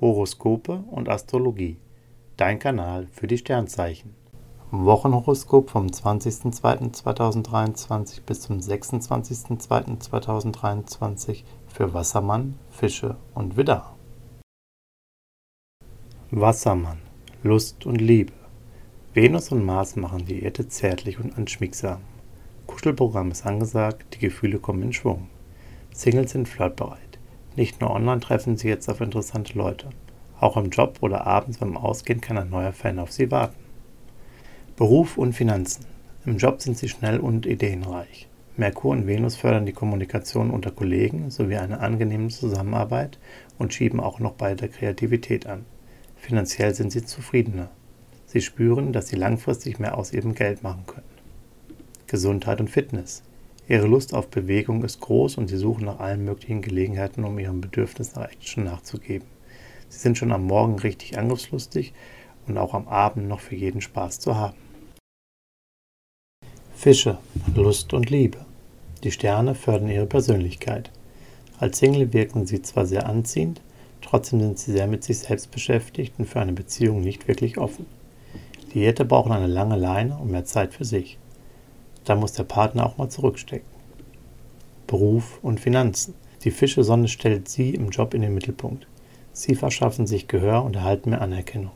Horoskope und Astrologie. Dein Kanal für die Sternzeichen. Wochenhoroskop vom 20.02.2023 bis zum 26.02.2023 für Wassermann, Fische und Widder. Wassermann, Lust und Liebe. Venus und Mars machen die Erde zärtlich und anschmiegsam. Kuschelprogramm ist angesagt, die Gefühle kommen in Schwung. Singles sind flirtbereit. Nicht nur online treffen Sie jetzt auf interessante Leute. Auch im Job oder abends beim Ausgehen kann ein neuer Fan auf Sie warten. Beruf und Finanzen. Im Job sind Sie schnell und ideenreich. Merkur und Venus fördern die Kommunikation unter Kollegen sowie eine angenehme Zusammenarbeit und schieben auch noch bei der Kreativität an. Finanziell sind Sie zufriedener. Sie spüren, dass Sie langfristig mehr aus Ihrem Geld machen können. Gesundheit und Fitness. Ihre Lust auf Bewegung ist groß und sie suchen nach allen möglichen Gelegenheiten, um ihrem Bedürfnis nach Action nachzugeben. Sie sind schon am Morgen richtig angriffslustig und auch am Abend noch für jeden Spaß zu haben. Fische, Lust und Liebe. Die Sterne fördern ihre Persönlichkeit. Als Single wirken sie zwar sehr anziehend, trotzdem sind sie sehr mit sich selbst beschäftigt und für eine Beziehung nicht wirklich offen. Liierte brauchen eine lange Leine und mehr Zeit für sich. Da muss der Partner auch mal zurückstecken. Beruf und Finanzen. Die Fische-Sonne stellt Sie im Job in den Mittelpunkt. Sie verschaffen sich Gehör und erhalten mehr Anerkennung.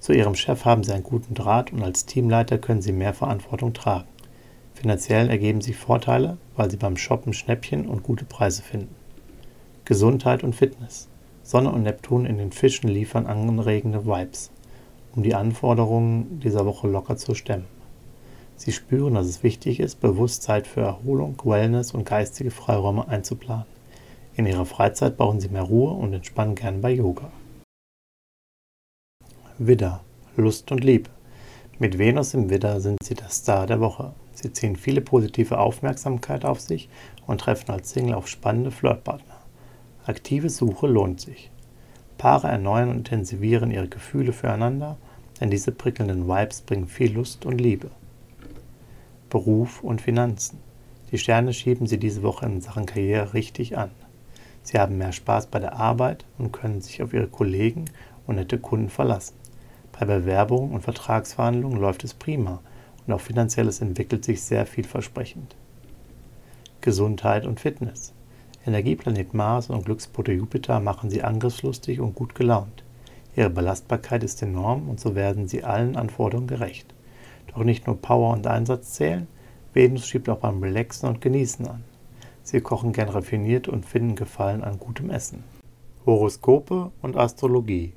Zu Ihrem Chef haben Sie einen guten Draht und als Teamleiter können Sie mehr Verantwortung tragen. Finanziell ergeben sich Vorteile, weil Sie beim Shoppen Schnäppchen und gute Preise finden. Gesundheit und Fitness. Sonne und Neptun in den Fischen liefern anregende Vibes, um die Anforderungen dieser Woche locker zu stemmen. Sie spüren, dass es wichtig ist, bewusst Zeit für Erholung, Wellness und geistige Freiräume einzuplanen. In ihrer Freizeit brauchen sie mehr Ruhe und entspannen gern bei Yoga. Widder, Lust und Liebe. Mit Venus im Widder sind sie der Star der Woche. Sie ziehen viele positive Aufmerksamkeit auf sich und treffen als Single auf spannende Flirtpartner. Aktive Suche lohnt sich. Paare erneuern und intensivieren ihre Gefühle füreinander, denn diese prickelnden Vibes bringen viel Lust und Liebe. Beruf und Finanzen. Die Sterne schieben Sie diese Woche in Sachen Karriere richtig an. Sie haben mehr Spaß bei der Arbeit und können sich auf Ihre Kollegen und nette Kunden verlassen. Bei Bewerbungen und Vertragsverhandlungen läuft es prima und auch finanzielles entwickelt sich sehr vielversprechend. Gesundheit und Fitness. Energieplanet Mars und Glücksbote Jupiter machen sie angriffslustig und gut gelaunt. Ihre Belastbarkeit ist enorm und so werden sie allen Anforderungen gerecht. Doch nicht nur Power und Einsatz zählen, Venus schiebt auch beim Relaxen und Genießen an. Sie kochen gern raffiniert und finden Gefallen an gutem Essen. Horoskope und Astrologie.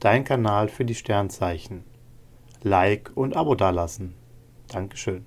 Dein Kanal für die Sternzeichen. Like und Abo dalassen. Dankeschön.